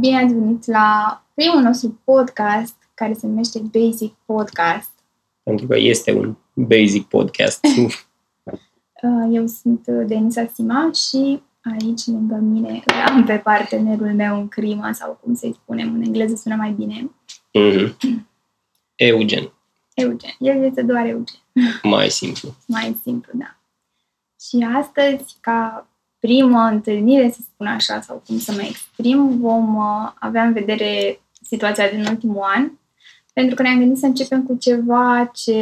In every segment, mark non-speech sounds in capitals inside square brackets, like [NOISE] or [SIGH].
Bine ați venit la primul nostru podcast care se numește Basic Podcast. Pentru că este un basic podcast. [LAUGHS] Uh, Eu sunt Denisa Sima și aici lângă mine îl am pe partenerul meu în crimă sau cum să-i spunem, în engleză sună mai bine, Mhm. Eugen. Eugen. El este doar Eugen. Mai simplu. Mai simplu, da. Și astăzi, ca primă întâlnire, să spun așa, sau cum să mă exprim, vom uh, avea în vedere situația din ultimul an, pentru că ne-am gândit să începem cu ceva ce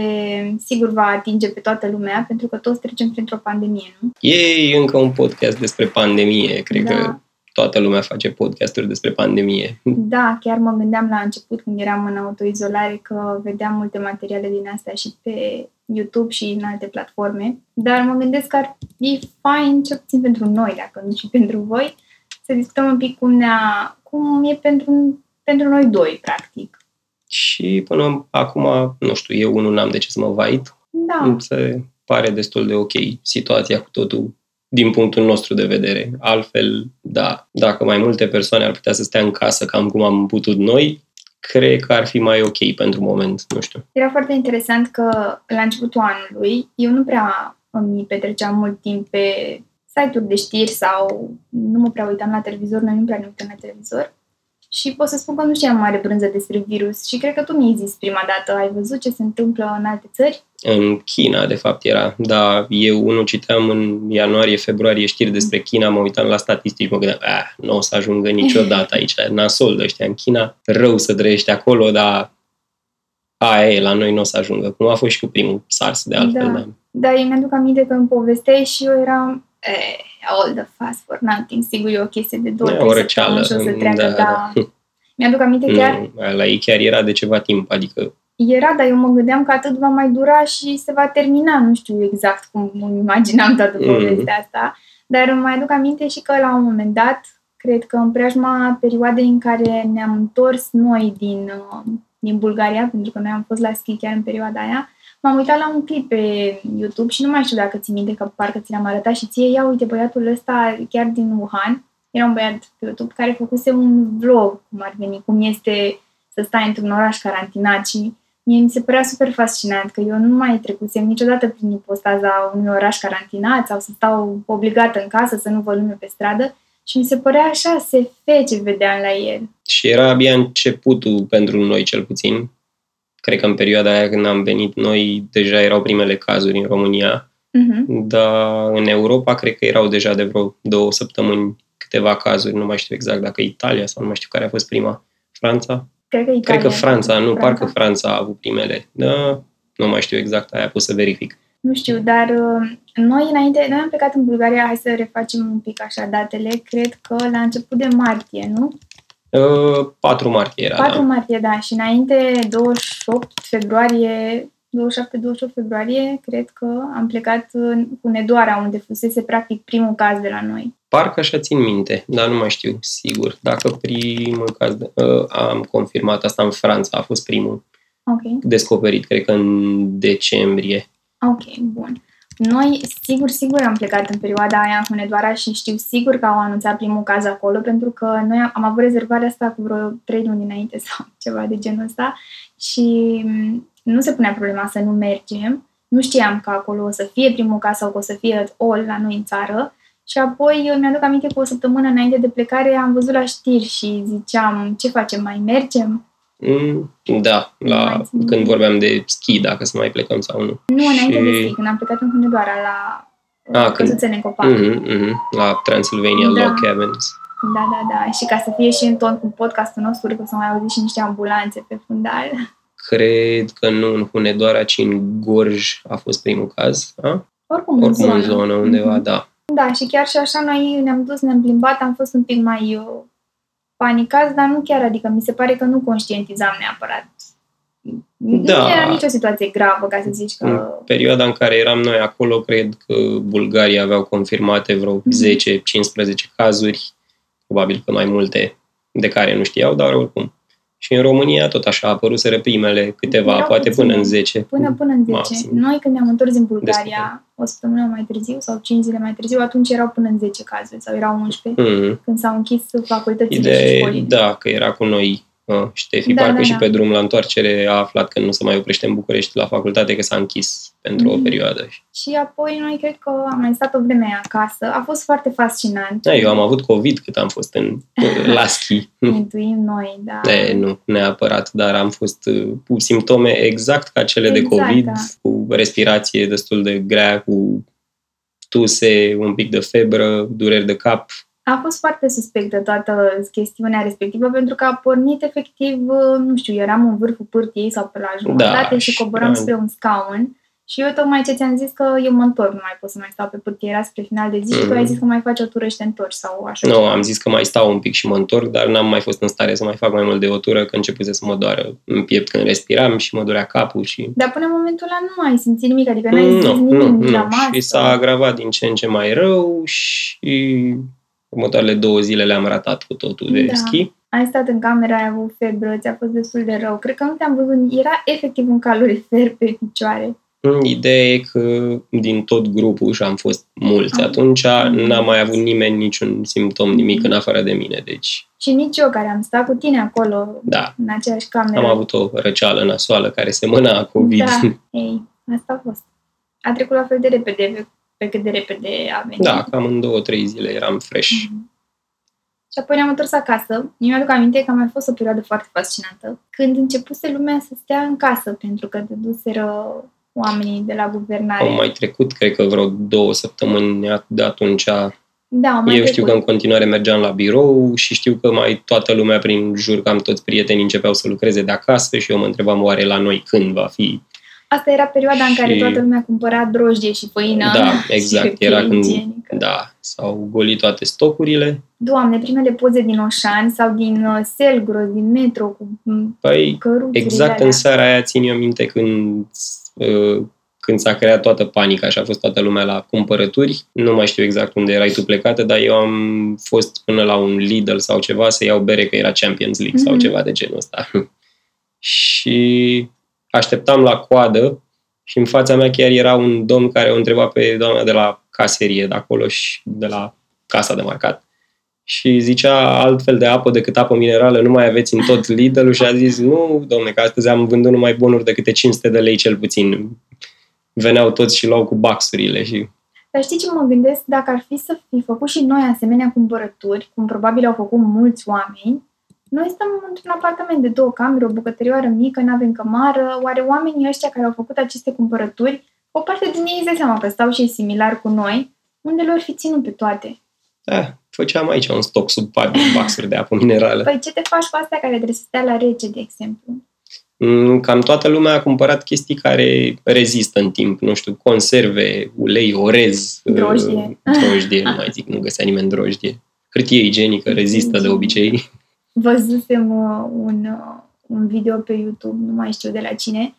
sigur va atinge pe toată lumea, pentru că toți trecem printr-o pandemie, nu? E încă un podcast despre pandemie. Cred Da. că toată lumea face podcasturi despre pandemie. Da, chiar mă gândeam la început când eram în autoizolare că vedeam multe materiale din astea și pe YouTube și în alte platforme, dar mă gândesc că ar fi fain, cel puțin pentru noi, dacă nu și pentru voi, să discutăm un pic cum, ne-a, cum e pentru, pentru noi doi, practic. Și până acum, nu știu, eu unul n-am de ce să mă vait. Da, Mi se pare destul de ok situația cu totul din punctul nostru de vedere. Altfel, da, dacă mai multe persoane ar putea să stea în casă cam cum am putut noi, cred că ar fi mai ok pentru moment, nu știu. Era foarte interesant că la începutul anului eu nu prea îmi petreceam mult timp pe site-uri de știri sau nu mă prea uitam la televizor, noi nu prea ne uităm la televizor. Și pot să spun că nu știam mare brânză despre virus și cred că tu mi-ai zis prima dată, ai văzut ce se întâmplă în alte țări? În China, de fapt, era. Da, eu unul citeam în ianuarie, februarie știri despre China, mă uitam la statistici, mă gândeam, ah, nu o să ajungă niciodată aici, nasol de ăștia în China, rău să trăiești acolo, dar aia e, la noi nu o să ajungă. Cum a fost și cu primul SARS, de altfel. Da. Da. Dar eu mi-aduc aminte că îmi povesteai și eu eram eh, all the fast for nothing. Sigur, e o chestie de două, E trei o săptămâni răceală. și o să treacă, Da, da, da. da. [LAUGHS] Mi-aduc aminte chiar Nu, la ei chiar era de ceva timp, adică Era, dar eu mă gândeam că atât va mai dura și se va termina. Nu știu exact cum îmi imaginam toată Mhm. povestea asta. Dar îmi mai aduc aminte și că la un moment dat, cred că în preajma perioadei în care ne-am întors noi din, uh, din Bulgaria, pentru că noi am fost la schi chiar în perioada aia, m-am uitat la un clip pe YouTube și nu mai știu dacă ți minte că parcă ți l-am arătat și ție, ia uite băiatul ăsta chiar din Wuhan, era un băiat pe YouTube care făcuse un vlog, cum ar veni, cum este să stai într-un oraș carantinat și mie mi se părea super fascinant că eu nu mai trecusem niciodată prin ipostaza unui oraș carantinat sau să stau obligată în casă să nu văd lume pe stradă și mi se părea așa SF ce vedeam la el. Și era abia începutul pentru noi, cel puțin. Cred că în perioada aia când am venit noi, deja erau primele cazuri în România, Uh-huh. dar în Europa cred că erau deja de vreo două săptămâni câteva cazuri, nu mai știu exact dacă Italia sau nu mai știu care a fost prima. Franța? Cred că Italia. Cred că Franța, nu, Franța. parcă Franța a avut primele. Da, nu mai știu exact, aia pus să verific. Nu știu, dar uh, noi înainte, noi am plecat în Bulgaria, hai să refacem un pic așa datele, cred că la început de martie, nu? Uh, 4 martie era, 4 da. martie, da, și înainte 28 februarie, 27-28 februarie, cred că am plecat în- cu Nedoara, unde fusese practic primul caz de la noi. Parcă așa țin minte, dar nu mai știu sigur. Dacă primul caz, de, uh, am confirmat asta în Franța, a fost primul Ok, descoperit, cred că în decembrie. ok, bun. Noi, sigur, sigur am plecat în perioada aia în Hunedoara și știu sigur că au anunțat primul caz acolo, pentru că noi am- am avut rezervarea asta cu vreo trei luni înainte [LAUGHS] sau ceva de genul ăsta și m, nu se punea problema să nu mergem. Nu știam că acolo o să fie primul caz sau că o să fie all la noi în țară. Și apoi uh, mi-aduc aminte că o săptămână înainte de plecare am văzut la știri și ziceam, ce facem, mai mergem? Mm, da, Nu la, mai țin când minte. vorbeam de schi, dacă să mai plecăm sau nu. Nu, înainte de Și- schi, când am plecat în Hunedoara la Ah, uh, când- căsuțele în copac. Mm-hmm, mm-hmm, la Transylvania Da. Log Cabins. Da, da, da. Și ca să fie și în ton cu podcastul nostru, că să mai auzi și niște ambulanțe pe fundal. Cred că nu în Hunedoara, ci în Gorj a fost primul caz. A? Oricum, Oricum în în zonă. zonă undeva, Mhm. da. Da, și chiar și așa noi ne-am dus, ne-am plimbat, am fost un pic mai uh, panicați, dar nu chiar, adică mi se pare că nu conștientizam neapărat. Da. Nu era nicio situație gravă, ca să zici În că... perioada în care eram noi acolo, cred că Bulgaria aveau confirmate vreo Mhm. 10-15 cazuri, probabil că mai multe de care nu știau, dar oricum Și în România tot așa a apăruseră primele câteva, Erau poate puține. până în 10. Până, până în 10. Maxim. Noi când ne-am întors din Destul Bulgaria, o săptămână mai târziu sau 5 zile mai târziu, atunci erau până în 10 cazuri sau erau 11 Mm. când s-au închis facultățile și Ideea e, școlile. da, că era cu noi uh, Ștefi, Da, parcă da, și da. pe drum la întoarcere a aflat că nu se mai oprește în București la facultate, că s-a închis pentru o Mhm. perioadă. Și apoi noi cred că am mai stat o vreme acasă. A fost foarte fascinant. Da, eu am avut COVID cât am fost în, [LAUGHS] la schi. Intuim noi, da. De, nu neapărat, dar am fost uh, cu simptome exact ca cele de Exact, COVID, da. cu respirație destul de grea, cu tuse, un pic de febră, dureri de cap. A fost foarte suspectă toată chestiunea respectivă pentru că a pornit efectiv, nu știu, eram în vârful pârtiei sau pe la jumătate Da, și și coboram era- spre un scaun și eu tocmai ce ți-am zis că eu mă întorc, nu mai pot să mai stau pe pârtie, era spre final de zi și tu Mhm. ai zis că mai faci o tură și te întorci sau așa. Nu, ceva. am zis că mai stau un pic și mă întorc, dar n-am mai fost în stare să mai fac mai mult de o tură, că începuse să mă doară în piept când respiram și mă durea capul și... Dar până în momentul ăla nu ai simțit nimic, adică n-ai zis Nu, nimic nu, nici la nu. masă. Și s-a agravat din ce în ce mai rău și următoarele două zile le-am ratat cu totul de Da. schi. Ai stat în cameră, ai avut febră, ți-a fost destul de rău. Cred că nu te-am văzut, era efectiv un calorifer [LAUGHS] pe picioare. Mm, Ideea e că din tot grupul, și am fost mulți Ah. atunci, Mhm. n-a mai avut nimeni niciun simptom, nimic în afară de mine. Deci, Și nici eu care am stat cu tine acolo, da, în aceeași cameră. am avut o răceală nasoală care semăna COVID. Da, [LAUGHS] ei, asta a fost. A trecut la fel de repede pe, pe cât de repede a venit. Da, cam în două, trei zile eram fresh. Mhm. Și apoi ne-am întors acasă. Eu mi-aduc aminte că a mai fost o perioadă foarte fascinantă. Când începuse lumea să stea în casă, pentru că deduseră oamenii de la guvernare. Au mai trecut, cred că vreo două săptămâni de atunci. da, au mai Eu știu trecut. că în continuare mergeam la birou și știu că mai toată lumea prin jur, cam toți prietenii începeau să lucreze de acasă și eu mă întrebam oare la noi când va fi. Asta era perioada în care Și- toată lumea cumpăra drojdie și făină. Da, [LAUGHS] și exact. hârtie Era când, igienică. da, s-au golit toate stocurile. Doamne, primele poze din Oșani sau din uh, Selgros, din metro, cu m, Păi, căruțurile exact alea. în seara aia țin eu minte când, uh, când s-a creat toată panica și a fost toată lumea la cumpărături. Nu mai știu exact unde erai tu plecată, dar eu am fost până la un Lidl sau ceva să iau bere, că era Champions League sau Mhm. ceva de genul ăsta. [LAUGHS] și așteptam la coadă și în fața mea chiar era un domn care o întreba pe doamna de la caserie de acolo și de la casa de marcat. Și zicea altfel de apă decât apă minerală, nu mai aveți în tot Lidl-ul și a zis, nu, domne, că astăzi am vândut numai bonuri de câte 500 de lei cel puțin. Veneau toți și luau cu baxurile și... Dar știi ce mă gândesc? Dacă ar fi să fi făcut și noi asemenea cumpărături, cum probabil au făcut mulți oameni, noi stăm într-un apartament de două camere, o bucătărioară mică, nu avem cămară. Oare oamenii ăștia care au făcut aceste cumpărături, o parte din ei îți dai seama că stau și ei similar cu noi, unde lor fi ținut pe toate? Da, făceam aici un stoc sub pat de baxuri de apă minerală. Păi ce te faci cu astea care trebuie să stea la rece, de exemplu? Mm, Cam toată lumea a cumpărat chestii care rezistă în timp, nu știu, conserve, ulei, orez, Drojdie. uh, drojdie, nu mai zic, nu găsea nimeni drojdie. Hârtie igienică rezistă de obicei. Văzusem uh, un, uh, un video pe YouTube, nu mai știu de la cine,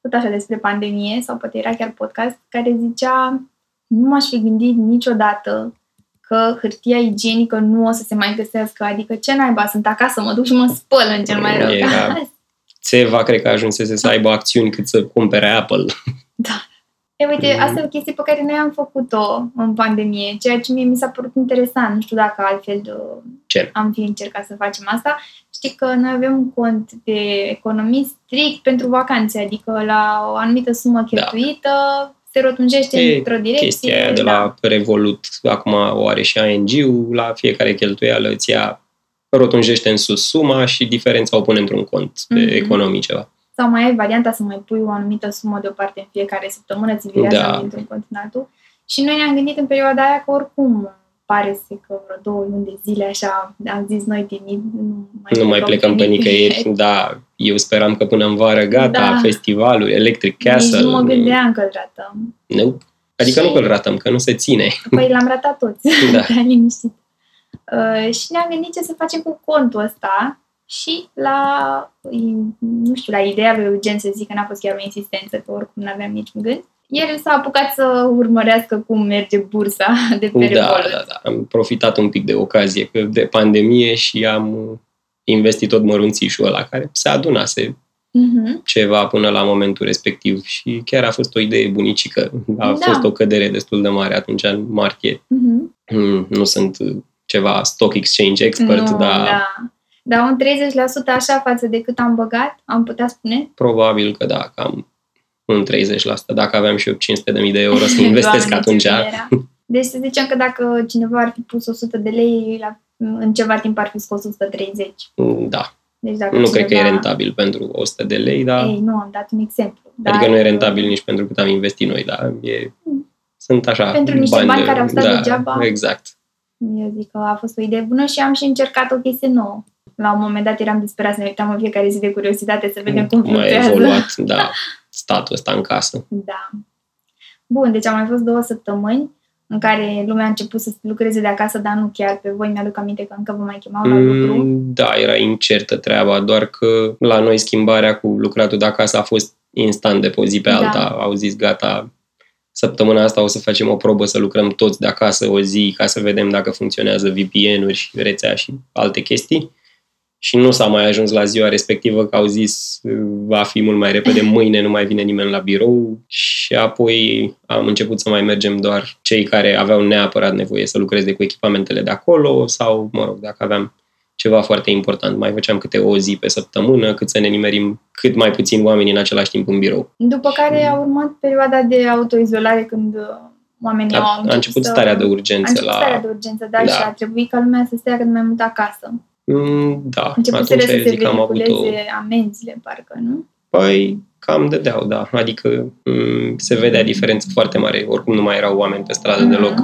tot așa despre pandemie, sau poate era chiar podcast, care zicea nu m-aș fi gândit niciodată că hârtia igienică nu o să se mai găsească, adică ce naiba, sunt acasă, mă duc și mă spăl în cel mai rău Era- caz. Țeva cred că ajunsese să aibă acțiuni cât să cumpere Apple. E, uite, Mm. asta e o chestie pe care noi am făcut-o în pandemie, ceea ce mie mi s-a părut interesant. Nu știu dacă altfel uh, Ce? am fi încercat să facem asta. Știi că noi avem un cont de economii strict pentru vacanțe, adică la o anumită sumă cheltuită se rotunjește Da. E într-o direcție. Chestia aia de da. la Revolut, acum o are și ING-ul, la fiecare cheltuială îți ia, rotunjește în sus suma și diferența o pune într-un cont de Mhm. economii ceva. Sau mai ai varianta să mai pui o anumită sumă deoparte în fiecare săptămână, ți virează Da. dintr-un cont în altul. Și noi ne-am gândit în perioada aia că oricum pare să că vreo două luni de zile așa, am zis noi timid, nu mai, Nu mai plecăm pe nicăieri, [LAUGHS] da, eu speram că până în vară gata, Da. festivalul, Electric Castle. Nici nu mă gândeam că îl ratăm. Nu? Adică Și- nu că îl ratăm, că nu se ține. Păi l-am ratat toți, Da. [LAUGHS] da. liniștit. Uh, și ne-am gândit ce să facem cu contul ăsta și la, nu știu, la ideea lui Eugen să zic că n-a fost chiar o insistență, că oricum n-aveam niciun gând. El s-a apucat să urmărească cum merge bursa [LAUGHS] de pe Da, Revolut. da, da. Am profitat un pic de ocazie că de pandemie și am investi tot mărunțișul ăla care se adunase Mhm. ceva până la momentul respectiv și chiar a fost o idee bunicică. A Da. fost o cădere destul de mare atunci în martie. Mhm. Mm, Nu sunt uh, ceva stock exchange expert, nu, dar da. Dar un 30% așa față de cât am băgat, am putea spune? probabil că da, cam un 30%. Dacă aveam și eu 500.000 de euro să [LAUGHS] investesc Doamne, atunci, ce bine era. Deci să zicem că dacă cineva ar fi pus 100 de lei, la, în ceva timp ar fi scos 130. mm, da, Deci dacă nu cineva... cred că e rentabil pentru 100 de lei, dar Ei, nu, am dat un exemplu. adică nu e rentabil nici pentru cât am investit noi, dar e, sunt așa Pentru niște bani care au stat da, degeaba. Exact. Eu zic că a fost o idee bună și am și încercat o chestie nouă. La un moment dat eram disperat să ne uitam în fiecare zi de curiozitate să vedem cum Mai fluctuează. evoluat, [LAUGHS] da, statul ăsta în casă. Da. Bun, deci au mai fost două săptămâni în care lumea a început să lucreze de acasă, dar nu chiar pe voi. Mi-aduc aminte că încă vă mai chemau la lucru. Mm, Da, era incertă treaba, doar că la noi schimbarea cu lucratul de acasă a fost instant de pe o zi pe Da. alta. Au zis, gata, săptămâna asta o să facem o probă să lucrăm toți de acasă o zi ca să vedem dacă funcționează VPN-uri și rețea și alte chestii. Și nu s-a mai ajuns la ziua respectivă că au zis va fi mult mai repede, [LAUGHS] mâine nu mai vine nimeni la birou și apoi am început să mai mergem doar cei care aveau neapărat nevoie să lucreze cu echipamentele de acolo sau, mă rog, dacă aveam ceva foarte important, mai făceam câte o zi pe săptămână, cât să ne nimerim cât mai puțin oameni în același timp în birou. După care a urmat perioada de autoizolare când uh, oamenii au A, a început să... starea de a urgență început la... starea de urgență, da, Da. și a trebuit ca lumea să stea cât mai mult acasă. Mm, Da, Începuseră atunci să se zic că am avut o... vehiculeze amenzile, parcă, nu? Păi, cam dădeau, da. Adică m- se vedea diferență foarte mare. Oricum nu mai erau oameni pe stradă deloc.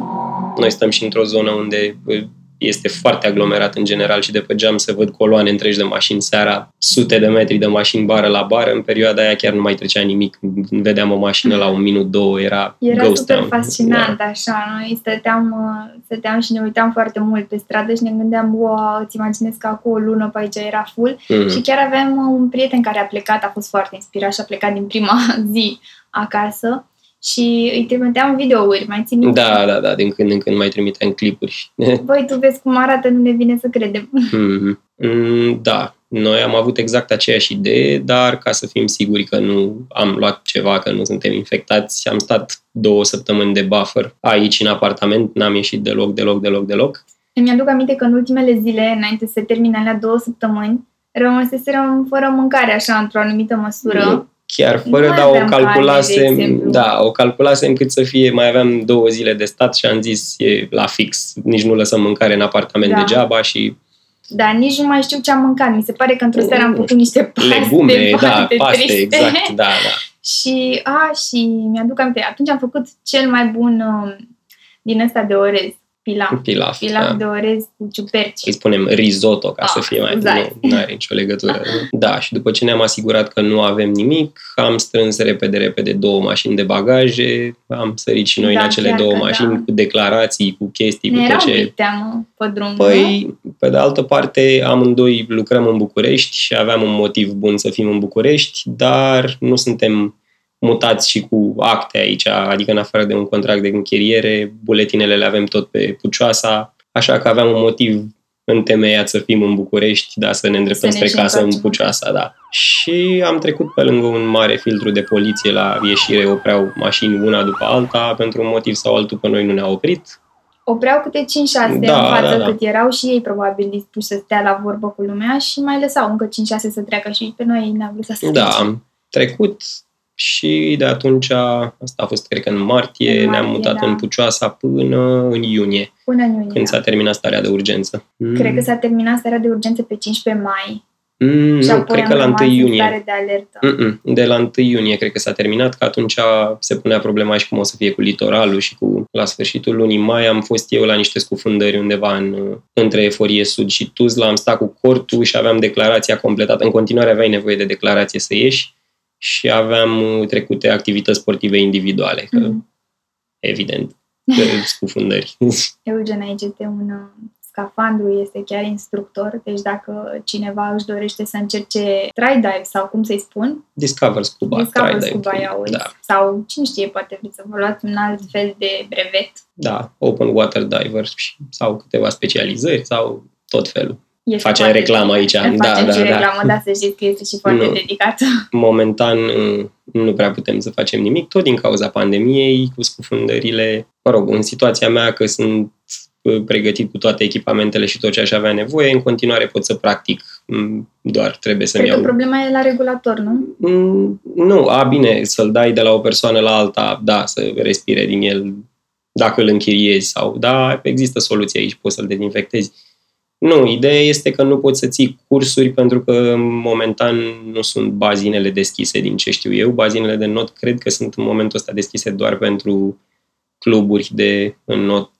Noi stăm și într-o zonă unde bă, este foarte aglomerat în general și de pe geam se văd coloane întregi de mașini seara, sute de metri de mașini bară la bară. În perioada aia chiar nu mai trecea nimic. Când vedeam o mașină la un minut, două, era, Era ghost super town. fascinant, așa. Noi stăteam, uh, stăteam și ne uitam foarte mult pe stradă și ne gândeam, wow, îți imaginezi că acum o lună pe aici era full. Da. Mm. Și chiar aveam uh, un prieten care a plecat, a fost foarte inspirat și a plecat din prima [LAUGHS] zi acasă și îi trimiteam videouri, mai țin minte? Da, da, da, din când în când mai trimiteam clipuri. [LAUGHS] Băi, tu vezi cum arată, nu ne vine să credem. [LAUGHS] Mhm. Mm, Da, noi am avut exact aceeași idee, dar ca să fim siguri că nu am luat ceva, că nu suntem infectați, am stat două săptămâni de buffer aici în apartament, n-am ieșit deloc, deloc, deloc, deloc. Îmi aduc aminte că în ultimele zile, înainte să se termine alea două săptămâni, rămăseserăm fără mâncare, așa, într-o anumită măsură. Nu chiar Nu fără, mai dar o aveam carne, de calculasem, exemplu. da, o calculasem cât să fie, mai aveam două zile de stat și am zis e la fix, nici nu lăsăm mâncare în apartament Da. degeaba și Dar nici nu mai știu ce am mâncat. Mi se pare că într-o seară am Nu făcut niște paste legume, da, foarte paste, triste. exact, da, da. [LAUGHS] Și, a, și mi-aduc aminte, atunci am făcut cel mai bun uh, din ăsta de orez, pilaf. Pilaf, Pilaf da. de orez cu ciuperci. îi spunem risotto, ca Ah, să fie mai... scuzați. Nu are nicio legătură. [LAUGHS] Da, și după ce ne-am asigurat că nu avem nimic, am strâns repede, repede două mașini de bagaje, am sărit și noi Da, în acele chiar două că mașini da. cu declarații, cu chestii, Ne cu era tot un ce... pic teamă pe drum, nu? Păi, pe de altă parte, amândoi lucrăm în București și aveam un motiv bun să fim în București, dar nu suntem mutați și cu acte aici, adică în afară de un contract de închiriere, buletinele le avem tot pe Pucioasa, așa că aveam un motiv întemeiat să fim în București, dar să ne îndreptăm Să ne spre și casă în întoarcem Pucioasa, da. Și am trecut pe lângă un mare filtru de poliție la ieșire, opreau mașini una după alta, pentru un motiv sau altul pe noi nu ne-a oprit. Opreau câte 5-6 Da, în față da, da. cât erau și ei probabil dispuși să stea la vorbă cu lumea și mai lăsau încă 5-6 să treacă și pe noi ne-au lăsat să Da, trecem. am trecut și de atunci, asta a fost cred că în martie, În martie, ne-am mutat da. în Pucioasa până în iunie, Până în iunie. când da. s-a terminat starea de urgență. Cred că s-a terminat starea de urgență pe 15 mai Mm, și nu, apoi cred am că la 1 rămas în iunie. stare de alertă. Mm-mm, De la 1 iunie cred că s-a terminat, că atunci se punea problema și cum o să fie cu litoralul și cu... La sfârșitul lunii mai am fost eu la niște scufundări undeva în, între Eforie Sud și Tuzla, am stat cu cortul și aveam declarația completată. În continuare aveai nevoie de declarație să ieși și aveam uh, trecute activități sportive individuale, că Mhm. evident, [LAUGHS] că scufundări. Eugen aici este un uh, scafandru, este chiar instructor, deci dacă cineva își dorește să încerce try dive sau cum să-i spun, Discover Scuba, Discover try Scuba dive. ia uzi. Da, sau cine știe, poate vreți să vă luați un alt fel de brevet. da, open water diver și- sau câteva specializări sau tot felul. Ești Facem foarte reclamă aici. Facem Da, și da, da. reclamă, da, să știți că este și foarte Nu. dedicată. Momentan mm, nu prea putem să facem nimic, tot din cauza pandemiei, cu scufundările. Mă rog, în situația mea că sunt uh, pregătit cu toate echipamentele și tot ce aș avea nevoie, în continuare pot să practic, Mm, doar trebuie să-mi Cred că iau... problema e la regulator, nu? Mm, Nu, a, bine, să-l dai de la o persoană la alta, da, să respire din el, dacă îl închiriezi sau, da, există soluții aici, poți să-l dezinfectezi. Nu, ideea este că nu poți să ții cursuri pentru că momentan nu sunt bazinele deschise din ce știu eu. Bazinele de not cred că sunt în momentul ăsta deschise doar pentru cluburi de not,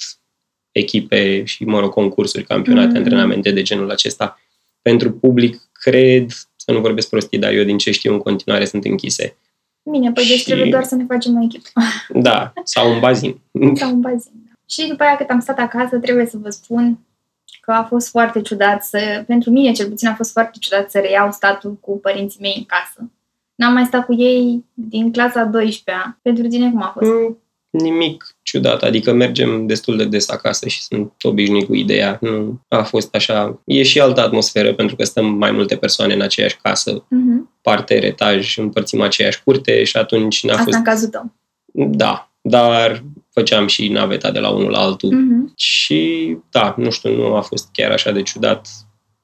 echipe și, mă rog, concursuri, campionate, Mm. mm. antrenamente de genul acesta. Pentru public, cred, să nu vorbesc prostii, dar eu din ce știu în continuare sunt închise. Bine, păi deci Și- trebuie doar să ne facem o echipă Da, sau un bazin. sau un bazin. da. Și după aia cât am stat acasă, trebuie să vă spun că a fost foarte ciudat să, pentru mine cel puțin a fost foarte ciudat să reiau statul cu părinții mei în casă. N-am mai stat cu ei din clasa 12-a. Pentru tine cum a fost? Mm, Nimic ciudat, adică mergem destul de des acasă și sunt obișnuit cu ideea. Nu a fost așa. E și altă atmosferă pentru că stăm mai multe persoane în aceeași casă, Mhm. parte, etaj, împărțim aceeași curte și atunci n-a Asta fost... în cazul tău. Da, dar făceam și naveta de la unul la altul. Mhm. Și da, nu știu, nu a fost chiar așa de ciudat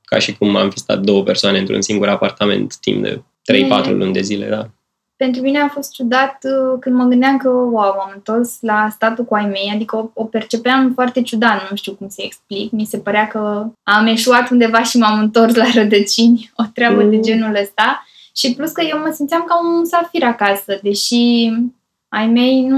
ca și cum am fi stat două persoane într-un singur apartament timp de 3-4 E- luni de zile, da. Pentru mine a fost ciudat uh, când mă gândeam că, wow, am întors la statul cu ai mei, adică o, o percepeam foarte ciudat, nu știu cum să explic. Mi se părea că am eșuat undeva și m-am întors la rădăcini, [LAUGHS] o treabă Mm. de genul ăsta. Și plus că eu mă simțeam ca un musafir acasă, deși ai mei nu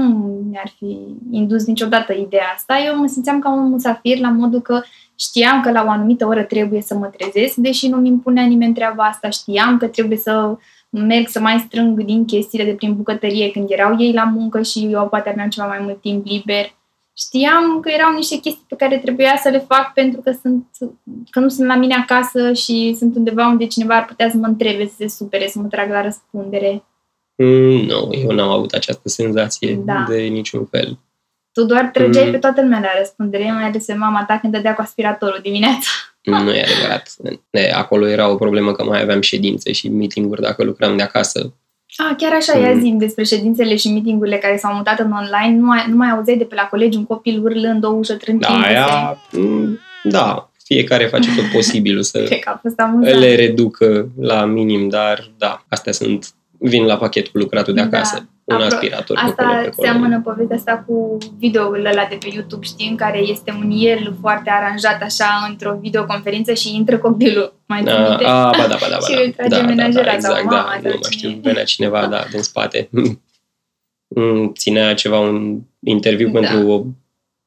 mi-ar fi indus niciodată ideea asta. Eu mă simțeam ca un musafir la modul că știam că la o anumită oră trebuie să mă trezesc, deși nu mi impunea nimeni treaba asta. Știam că trebuie să merg să mai strâng din chestiile de prin bucătărie când erau ei la muncă și eu poate aveam ceva mai mult timp liber. Știam că erau niște chestii pe care trebuia să le fac pentru că, sunt, că nu sunt la mine acasă și sunt undeva unde cineva ar putea să mă întrebe, să se supere, să mă trag la răspundere. Mm, Nu, eu n-am avut această senzație Da. de niciun fel. Tu doar trăgeai Mm. pe toată lumea la răspundere, mai ales pe mama ta când dădea cu aspiratorul dimineața. Nu e adevărat. E, Acolo era o problemă că mai aveam ședințe și meeting-uri dacă lucram de acasă. Ah, chiar așa, ia Mm. zi despre ședințele și meetingurile care s-au mutat în online. Nu, ai, nu mai auzeai de pe la colegi un copil urlând, o ușă Da, trântindu-se. aia, mm, da, fiecare face tot [LAUGHS] posibilul să Cred că a fost amuzant. le reducă la minim, dar da, astea sunt, vin la pachetul lucratul de Da. acasă. Un Apro- aspirator pe acolo, pe Asta acolo. seamănă povestea asta cu videoul ăla de pe YouTube, știi, în care este un el foarte aranjat așa într-o videoconferință și intră copilul. Mai ții A, minte? a, ba da, ba da, ba [LAUGHS] Și da. îl trage da, da, menajera da, sau exact, mama da, sau nu mai cine știu, e. venea cineva, da, din spate. [LAUGHS] Mm, Ținea ceva, un interviu Da. pentru o,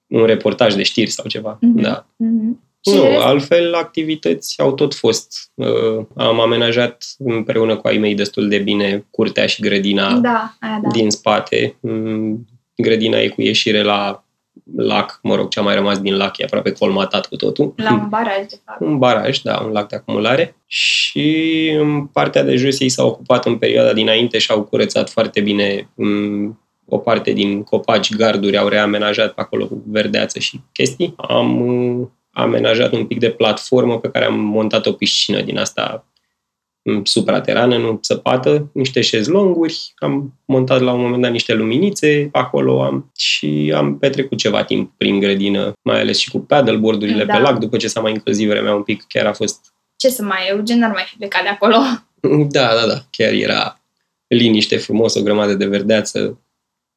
un reportaj de știri sau ceva, Mhm. da. Mhm. Și Nu, de rest- altfel activități au tot fost. Uh, am amenajat împreună cu ai mei destul de bine curtea și grădina Da, aia da. din spate. Mm, Grădina e cu ieșire la lac, mă rog, ce a mai rămas din lac e aproape colmatat cu totul. La un baraj, de fapt. Un baraj, da, un lac de acumulare. Și în partea de jos ei s-au ocupat în perioada dinainte și au curățat foarte bine mm, o parte din copaci, garduri, au reamenajat pe acolo cu verdeață și chestii. Am mm, amenajat un pic de platformă pe care am montat o piscină din asta mm, supraterană, nu săpată, niște șezlonguri, am montat la un moment dat niște luminițe acolo am, și am petrecut ceva timp prin grădină, mai ales și cu paddleboard-urile Da. pe lac, după ce s-a mai încălzit vremea un pic, chiar a fost Ce să mai, Eugen n-ar mai fi plecat de acolo. [LAUGHS] Da, da, da. Chiar era liniște frumos, o grămadă de verdeață.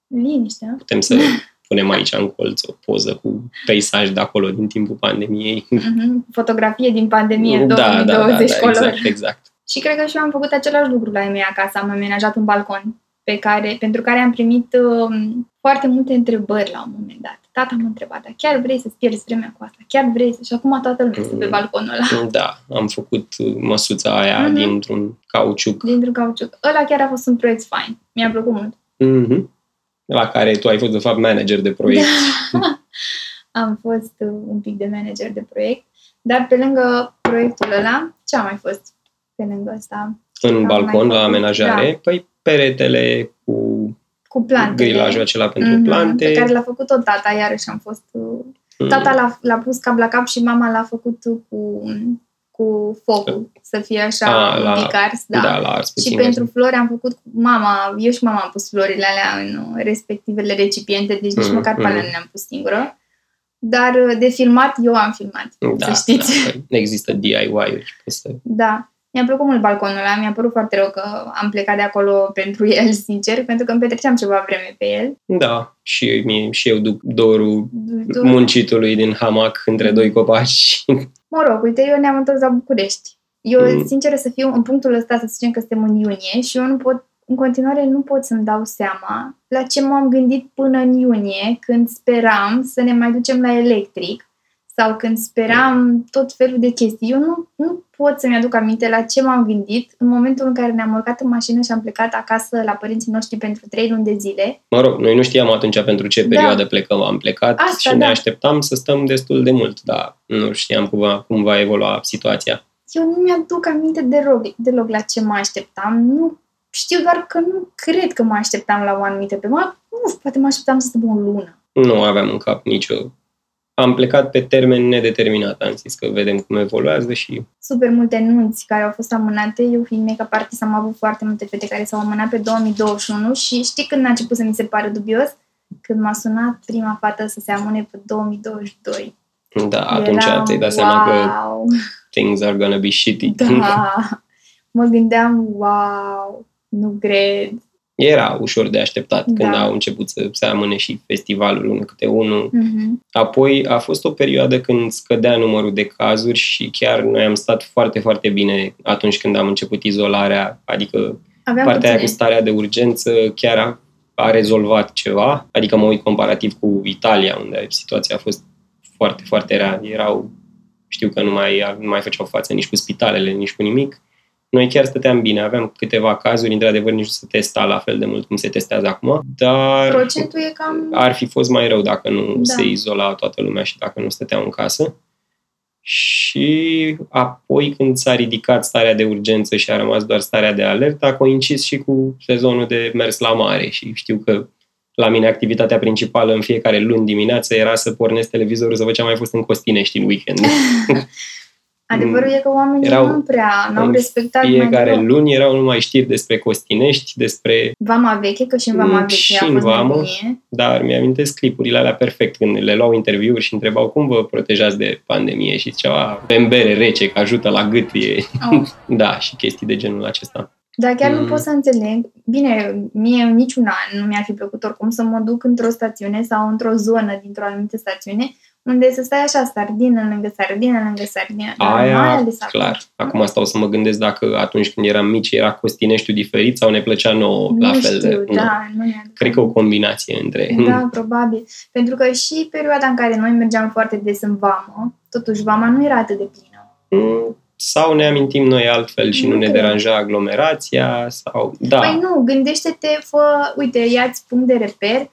Liniște, nu? Putem să [LAUGHS] punem aici în colț o poză cu peisaj de acolo din timpul pandemiei. Mhm. Fotografie din pandemie da, da, da, 2020 da, color. exact, exact. Și cred că și eu am făcut același lucru la ei mei acasă. Am amenajat un balcon pe care, pentru care am primit um, foarte multe întrebări la un moment dat. Tata m-a întrebat, dar chiar vrei să-ți pierzi vremea cu asta? Chiar vrei să... Și acum toată lumea este pe Mm. balconul ăla, [LAUGHS] Da, am făcut măsuța aia Mhm. dintr-un cauciuc, dintr-un cauciuc. Ăla chiar a fost un proiect fain. Mi-a plăcut mult. Mhm. La care tu ai fost, de fapt, manager de proiect. Da. [LAUGHS] am fost uh, un pic de manager de proiect, dar pe lângă proiectul ăla, ce a mai fost pe lângă asta? În Am balcon, mai la făcut, amenajare, păi peretele cu Cu plantele. grilajul acela pentru Mhm, plante. Pe care l-a făcut tot tata, iarăși am fost... uh, Mm. Tata l-a, l-a pus cap la cap și mama l-a făcut cu cu focul, să fie așa A, un la- pic ars, da. Da, la ars și puțin. pentru flori am făcut cu mama, eu și mama am pus florile alea în uh, respectivele recipiente, deci nici Mhm, măcar pe alea mhm. nu le-am pus singură. Dar uh, de filmat, eu am filmat, da, să știți. Da, păi există DIY-uri. poți să- Da. Mi-a plăcut mult balconul ăla, mi-a părut foarte rău că am plecat de acolo pentru el, [LAUGHS] sincer, pentru că îmi petreceam ceva vreme pe el. Da, și, mie, și eu duc dorul Du- muncitului din hamac între doi copaci. [LAUGHS] Mă rog, ulterior ne-am întors la București. Eu, Mm. mm. sinceră să fiu, în punctul ăsta, să zicem că suntem în iunie și eu nu pot, în continuare nu pot să-mi dau seama la ce m-am gândit până în iunie, când speram să ne mai ducem la electric sau când speram tot felul de chestii. Eu nu, nu pot să-mi aduc aminte la ce m-am gândit în momentul în care ne-am urcat în mașină și am plecat acasă la părinții noștri pentru trei luni de zile. Mă rog, noi nu știam atunci pentru ce Da. perioadă plecăm. Am plecat Asta, și ne da. așteptam să stăm destul de mult, dar nu știam cum va, cum va evolua situația. eu nu mi-aduc aminte deloc, deloc la ce mă așteptam. Nu știu doar că nu cred că mă așteptam la o anumită perioadă. Nu știu, poate mă așteptam să stăm o lună. Nu aveam în cap nicio... Am plecat pe termen nedeterminat. Am zis că vedem cum evoluează și Super multe nunți care au fost amânate. Eu fiind make-up artist am avut foarte multe fete care s-au amânat pe 2021 și știi când a început să mi se pare dubios? Când m-a sunat prima fată să se amâne pe 2022. da, atunci Eram, ți-ai dat seama că wow, things are gonna be shitty. Da, mă gândeam, wow, nu cred. Era ușor de așteptat când Da. au început să se amâne și festivalul unul câte unul. Mhm. Apoi a fost o perioadă când scădea numărul de cazuri și chiar noi am stat foarte, foarte bine atunci când am început izolarea, adică Aveam partea aia cu puține. starea de urgență chiar a, a rezolvat ceva, adică mă uit comparativ cu Italia, unde situația a fost foarte, foarte rea. Erau, știu că nu mai, nu mai făceau față nici cu spitalele, nici cu nimic. Noi chiar stăteam bine, aveam câteva cazuri, într-adevăr nici nu se testa la fel de mult cum se testează acum, dar Procentul e cam... ar fi fost mai rău dacă nu Da. se izola toată lumea și dacă nu stăteau în casă. Și apoi când s-a ridicat starea de urgență și a rămas doar starea de alertă, a coincis și cu sezonul de mers la mare și știu că la mine activitatea principală în fiecare luni dimineață era să pornesc televizorul să văd ce am mai fost în Costinești în weekend. [LAUGHS] Adevărul e că oamenii Erau nu prea, n-au în respectat mai Fiecare deloc. luni erau numai știri despre Costinești, despre Vama veche, că și în Vama Mm, veche și a în fost Vamă. nebunie. Dar mi-amintesc clipurile alea perfect când le luau interviuri și întrebau cum vă protejați de pandemie și ziceau, bem bere rece, că ajută la gât. E... Oh. [LAUGHS] da, și chestii de genul acesta. Dar chiar nu Mm. pot să înțeleg. Bine, mie niciun an nu mi-ar fi plăcut oricum să mă duc într-o stațiune sau într-o zonă dintr-o anumită stațiune unde să stai așa, sardină lângă sardină lângă sardină. Dar mai Aia, ales acum. clar. Acum stau să mă gândesc dacă atunci când eram mici era Costineștiul diferit sau ne plăcea nouă Nu la știu, fel de... nu. da, nu mi-aduc Cred că o combinație între... Da, probabil. Pentru că și perioada în care noi mergeam foarte des în vamă, totuși vama nu era atât de plină. Mm, Sau ne amintim noi altfel și nu, Nu ne cred. deranja aglomerația sau... Da, Păi nu, gândește-te, fă, uite, ia-ți punct de reper, uh,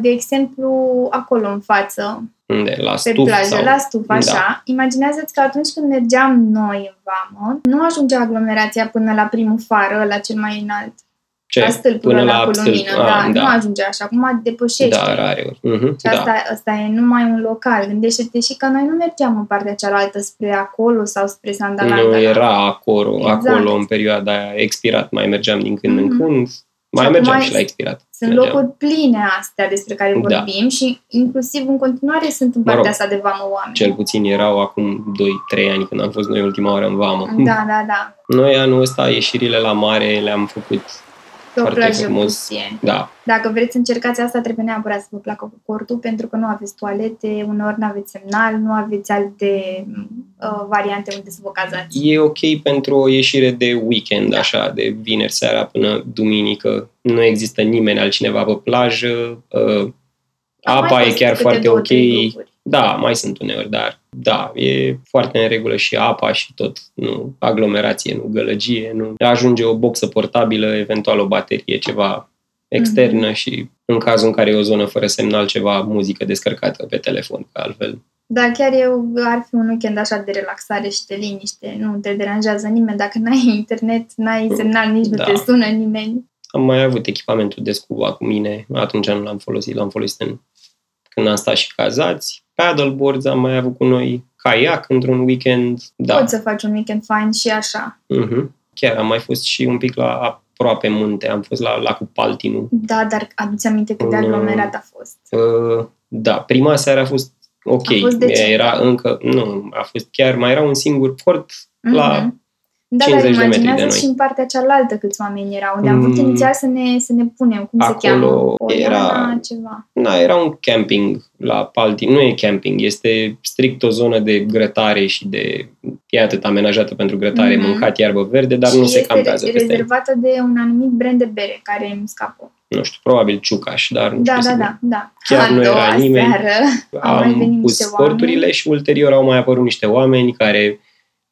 de exemplu, acolo în față, unde? La pe stuf plajă, sau... la stuf, așa. Da. Imaginează-ți că atunci când mergeam noi în vamă, nu ajungea aglomerația până la primul fară, la cel mai înalt, Ce? la stâlpul Până ăla la cu stâlp. lumină, Ah, da, da. nu ajungea așa, acum depășește. Da, rare ori. Mhm, Și asta, da. asta e numai un local. Gândește-te și că noi nu mergeam în partea cealaltă spre acolo sau spre Sandalanda. Nu era acolo, Exact. acolo în perioada aia expirat, mai mergeam din când Mhm. în când. Mai acum mergeam mai- și la expirat. Sunt mergeam. locuri pline astea despre care Da. vorbim și inclusiv în continuare sunt în Mă partea rog, asta de vamă oameni. Cel puțin erau acum 2-3 ani când am fost noi ultima oară în vamă. Da, da, da. Noi anul ăsta ieșirile la mare le-am făcut, Pe o Foarte plajă frumos. pustie. da, Dacă vreți să încercați asta, trebuie neapărat să vă placă cu cortul, pentru că nu aveți toalete, uneori nu aveți semnal, nu aveți alte uh, variante unde să vă cazați. e ok pentru o ieșire de weekend, Da. așa, de vineri seara până duminică. Nu există nimeni altcineva pe plajă. Uh, Au mai apa e fost chiar câte foarte două, ok. trei grupuri. Da, mai sunt uneori, dar da, e foarte în regulă și apa și tot. Nu aglomerație, nu gălăgie, nu. Ajunge o boxă portabilă, eventual o baterie, ceva externă și în cazul în care e o zonă fără semnal, ceva muzică descărcată pe telefon, că altfel. Da, chiar eu ar fi un weekend așa de relaxare și de liniște. Nu te deranjează nimeni. Dacă n-ai internet, n-ai semnal, nici nu Da. te sună nimeni. Am mai avut echipamentul de scuba cu mine, atunci nu l-am folosit, l-am folosit în, când am stat și cazați. Paddleboards am mai avut cu noi, caiac într-un weekend. Da. Poți să faci un weekend fain și așa. Mhm. Chiar am mai fost și un pic la aproape munte. Am fost la lacul Paltinu. Da, dar aduți aminte cât de Mm. aglomerat a fost. Uh, da, prima seară a fost ok. A fost decent. Era încă, nu, a fost chiar, mai era un singur cort la Mhm. Da, 50 dar de metri de imaginează noi. și în partea cealaltă câți oameni erau, unde am vrut Mm. inițial să ne, să ne punem, cum Acolo se cheamă? Poliana, era- ceva. Na, era un camping la Palti. Nu e camping, este strict o zonă de grătare și de... E atât amenajată pentru grătare, Mhm. mâncat iarbă verde, dar și nu se este campează re- peste el. rezervată de un anumit brand de bere care îmi scapă. Nu știu, probabil Ciucaș, dar nu Da, știu da, sigur. da, da. Chiar A nu era doua nimeni. Seară, [LAUGHS] au mai venit Am pus niște corturile oameni. și ulterior au mai apărut niște oameni care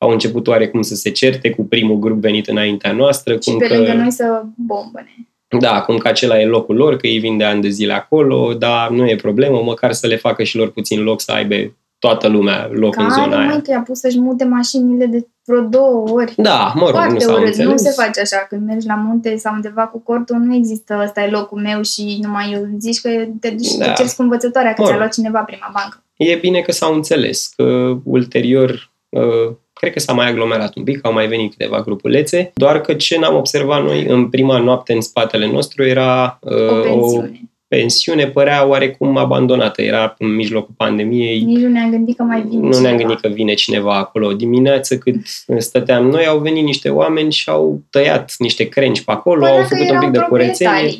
au început oarecum să se certe cu primul grup venit înaintea noastră. și cum pe că, lângă noi să bombăne. Da, cum că acela e locul lor, că ei vin de ani de zile acolo, dar nu e problemă, măcar să le facă și lor puțin loc să aibă toată lumea loc în zona Care, aia. mai că i-a pus să-și mute mașinile de vreo două ori. Da, mă rog, nu Foarte s-au urât. înțeles. Nu se face așa. Când mergi la munte sau undeva cu cortul, nu există ăsta e locul meu și numai eu. Zici că te duci și Da. te cerți cu învățătoarea că Mă ți-a rog. luat cineva prima bancă. E bine că s-au înțeles, că ulterior uh, cred că s-a mai aglomerat un pic, au mai venit câteva grupulețe, doar că ce n-am observat noi în prima noapte în spatele nostru era O uh, pensiune. pensiune, părea oarecum abandonată, era în mijlocul pandemiei, Nici nu ne-am gândit că mai vine nu ne-am cineva. gândit că vine cineva acolo. Dimineață cât stăteam noi, au venit niște oameni și au tăiat niște crengi pe acolo, Până au că făcut un erau pic de curățenie.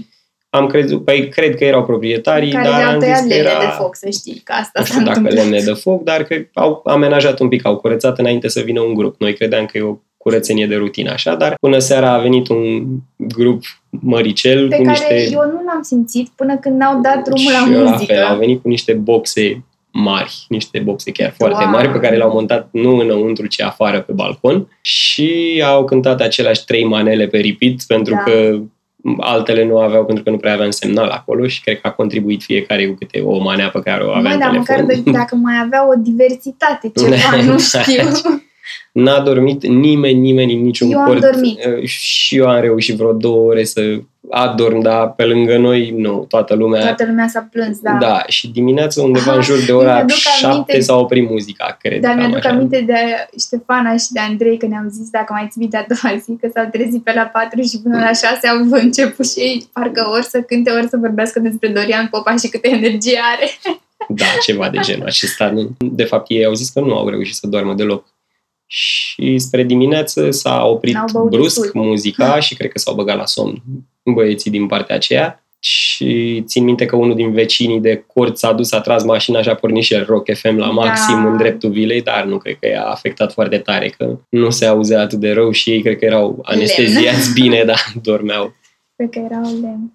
Proprietarii Am crezut, păi cred că erau proprietarii, care dar le-au am zis tăiat că lemne era... de foc, să știi, că asta nu s-a știu dacă întâmplat. lemne de foc, dar că au amenajat un pic, au curățat înainte să vină un grup. Noi credeam că e o curățenie de rutină așa, dar până seara a venit un grup măricel Pe cu care niște... eu nu l-am simțit până când n-au dat drumul la și eu muzică. fel, au venit cu niște boxe mari, niște boxe chiar foarte Wow. mari, pe care le-au montat nu înăuntru, ci afară pe balcon și au cântat aceleași trei manele pe repeat, pentru Da. că altele nu aveau, pentru că nu prea aveam semnal acolo și cred că a contribuit fiecare cu câte o manea pe care o avea Măi, în dar telefon. măcar de, dacă mai avea o diversitate, ceva, [LAUGHS] nu știu. N-a dormit nimeni, nimeni în niciun Eu am port. dormit. Uh, Și eu am reușit vreo două ore să adorm, dar pe lângă noi, nu, toată lumea... Toată lumea s-a plâns, da. Da, și dimineața undeva Ah, în jur de ora mi-aduc 7 aminte- s-a oprit muzica, cred. Dar cam mi-aduc așa. aminte de Ștefana și de Andrei că ne-am zis, dacă mai ții minte a doua zi, că s-au trezit pe la 4 și până la 6 au început și ei, parcă ori să cânte, ori să vorbească despre Dorian Popa și câtă energie are. Da, ceva de genul acesta. Nu- De fapt, ei au zis că nu au reușit să doarmă deloc. Și spre dimineață s-a oprit N-au băut brusc destul. muzica [LAUGHS] și cred că s-au băgat la somn băieții din partea aceea. Și țin minte că unul din vecinii de cort s-a dus, a tras mașina și a pornit și el Rock FM la Da. maxim în dreptul vilei, dar nu cred că i-a afectat foarte tare, că nu se auzea atât de rău și ei cred că erau anesteziați bine, [LAUGHS] dar dormeau. Cred că erau lemn.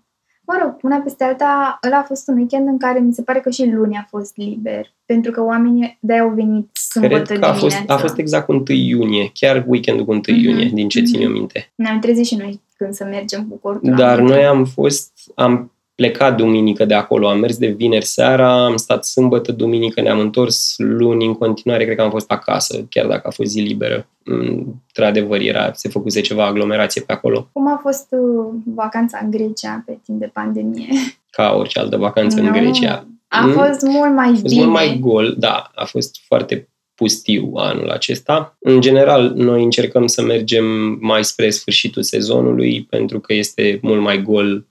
Mă rog, una peste alta, ăla a fost un weekend în care mi se pare că și luni a fost liber, pentru că oamenii de au venit sâmbătă Cred că a fost, dimineața. a fost exact cu 1 iunie, chiar weekendul cu 1 Mhm, iunie, din ce țin eu mhm. minte. Ne-am trezit și noi când să mergem cu cortul. la Dar munte. noi am fost, am plecat duminică de acolo, am mers de vineri seara, am stat sâmbătă, duminică ne-am întors, luni în continuare cred că am fost acasă, chiar dacă a fost zi liberă. Într-adevăr, era, se făcuse ceva aglomerație pe acolo, Cum a fost uh, vacanța în Grecia pe timp de pandemie? ca orice altă vacanță în Nu, Grecia. A Mm. fost mult mai A fost bine. mult mai gol, da, a fost foarte pustiu anul acesta. În general, noi încercăm să mergem mai spre sfârșitul sezonului, pentru că este mult mai gol